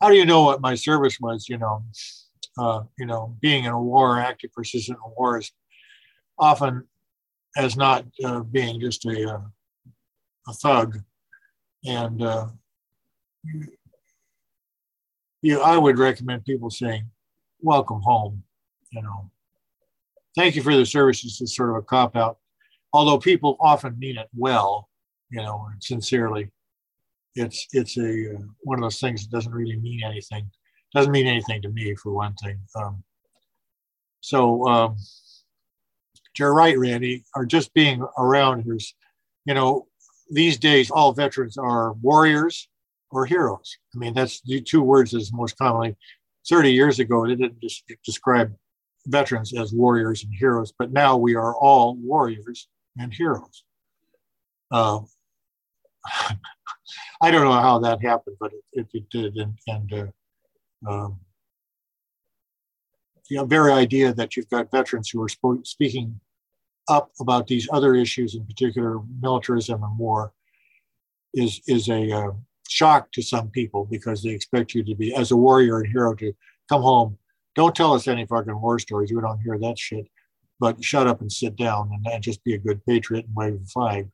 how do you know what my service was? You know, uh, you know, being in a war, active participant in war is often as not uh, being just a, uh, a thug and uh, you, I would recommend people saying, "Welcome home." You know, thank you for the services is sort of a cop out, although people often mean it well, you know, and sincerely. It's it's a uh, one of those things that doesn't really mean anything. Doesn't mean anything to me, for one thing. Um, so um, you're right, Randy, are just being around who's, you know, these days all veterans are warriors or heroes. I mean, that's the two words is most commonly. 30 years ago, they didn't just describe veterans as warriors and heroes, but now we are all warriors and heroes. Uh, I don't know how that happened, but it, it, it did. And, and uh, um, the very idea that you've got veterans who are sp- speaking up about these other issues, in particular militarism and war, is is a uh, shock to some people because they expect you to be, as a warrior and hero, to come home. Don't tell us any fucking war stories. We don't hear that shit. But shut up and sit down and, and just be a good patriot and wave the flag.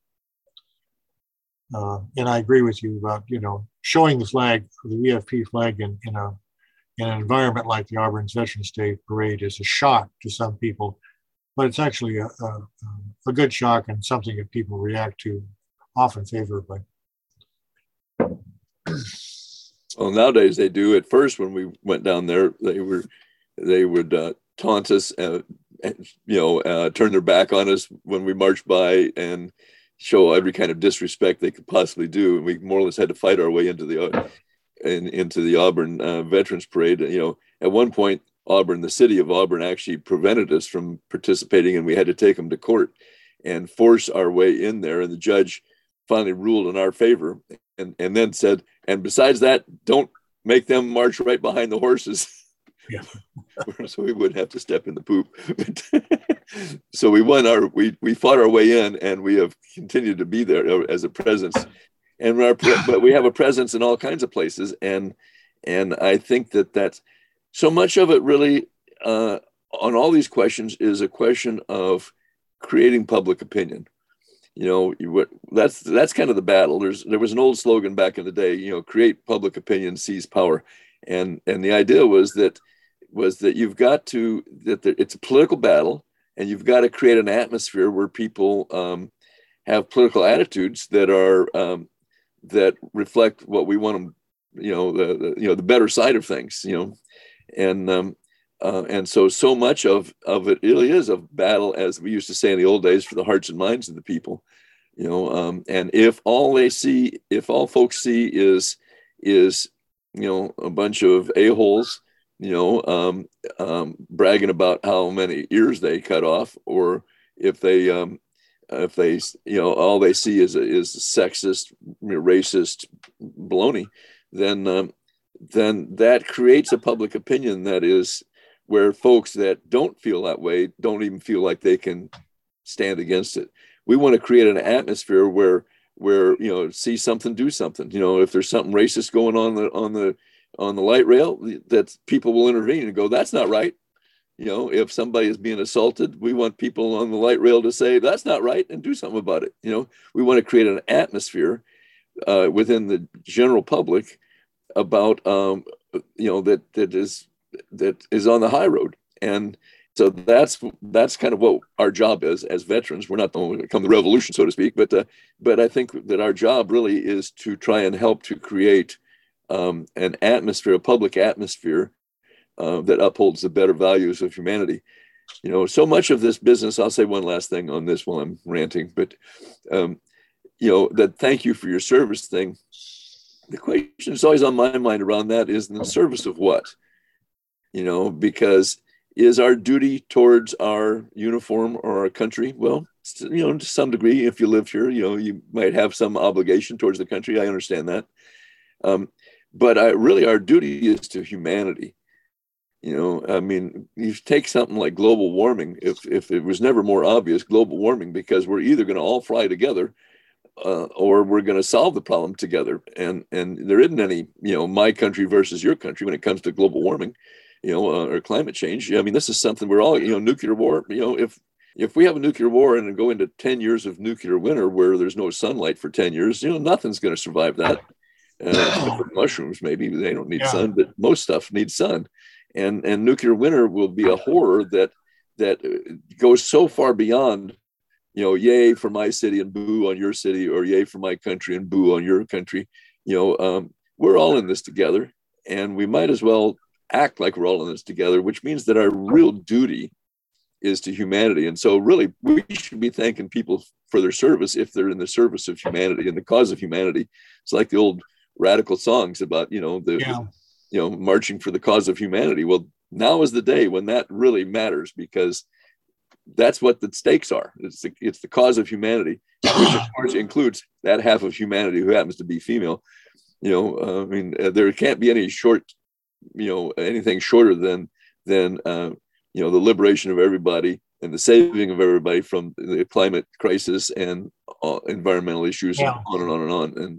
Uh, and I agree with you about you know showing the flag, the VFP flag, in, in a in an environment like the Auburn's Veterans Day Parade is a shock to some people, but it's actually a, a, a good shock and something that people react to often favorably. Well, nowadays they do. At first, when we went down there, they were they would uh, taunt us, uh, and, you know, uh, turn their back on us when we marched by, and show every kind of disrespect they could possibly do. And we more or less had to fight our way into the uh, in, into the Auburn uh, Veterans Parade. You know, at one point, Auburn, the city of Auburn, actually prevented us from participating, and we had to take them to court and force our way in there. And the judge finally ruled in our favor, and and then said, and besides that, don't make them march right behind the horses. Yeah. so we wouldn't have to step in the poop. so we won our we we fought our way in, and we have continued to be there as a presence. And our but we have a presence in all kinds of places, and and I think that that's so much of it really uh, on all these questions is a question of creating public opinion. You know, you, that's that's kind of the battle. There's there was an old slogan back in the day. You know, create public opinion, seize power, and and the idea was that was that you've got to that it's a political battle and you've got to create an atmosphere where people um, have political attitudes that are um, that reflect what we want them you know the, the, you know the better side of things you know and um, uh, and so so much of of it really is a battle as we used to say in the old days for the hearts and minds of the people you know um, and if all they see if all folks see is is you know a bunch of a-holes you know, um, um, bragging about how many ears they cut off, or if they, um, if they, you know, all they see is is sexist, racist baloney, then um, then that creates a public opinion that is where folks that don't feel that way don't even feel like they can stand against it. We want to create an atmosphere where where you know see something, do something. You know, if there's something racist going on the on the on the light rail that people will intervene and go, that's not right. You know, if somebody is being assaulted, we want people on the light rail to say, that's not right and do something about it. You know, we want to create an atmosphere uh, within the general public about, um, you know, that, that is, that is on the high road. And so that's, that's kind of what our job is as veterans. We're not the to come the revolution, so to speak, but, uh, but I think that our job really is to try and help to create um, an atmosphere, a public atmosphere uh, that upholds the better values of humanity. You know, so much of this business, I'll say one last thing on this while I'm ranting, but, um, you know, that thank you for your service thing. The question is always on my mind around that is in the service of what? You know, because is our duty towards our uniform or our country? Well, you know, to some degree, if you live here, you know, you might have some obligation towards the country. I understand that. Um, but I, really our duty is to humanity you know i mean you take something like global warming if if it was never more obvious global warming because we're either going to all fly together uh, or we're going to solve the problem together. And and there isn't any you know my country versus your country when it comes to global warming you know uh, or climate change. I mean this is something we're all you know nuclear war you know if if we have a nuclear war and go into 10 years of nuclear winter where there's no sunlight for 10 years you know nothing's going to survive that. Uh, mushrooms maybe they don't need yeah. sun but most stuff needs sun. And and nuclear winter will be a horror that that uh, goes so far beyond you know yay for my city and boo on your city or yay for my country and boo on your country you know um, we're all in this together and we might as well act like we're all in this together which means that our real duty is to humanity. And so, really, we should be thanking people for their service if they're in the service of humanity and the cause of humanity. It's like the old radical songs about, you know, the, yeah. you know, marching for the cause of humanity. Well, now is the day when that really matters because that's what the stakes are. It's the, it's the cause of humanity, which of course includes that half of humanity who happens to be female. You know, uh, I mean, uh, there can't be any short, you know, anything shorter than than uh, you know the liberation of everybody and the saving of everybody from the climate crisis and uh, environmental issues yeah. and on and on and on and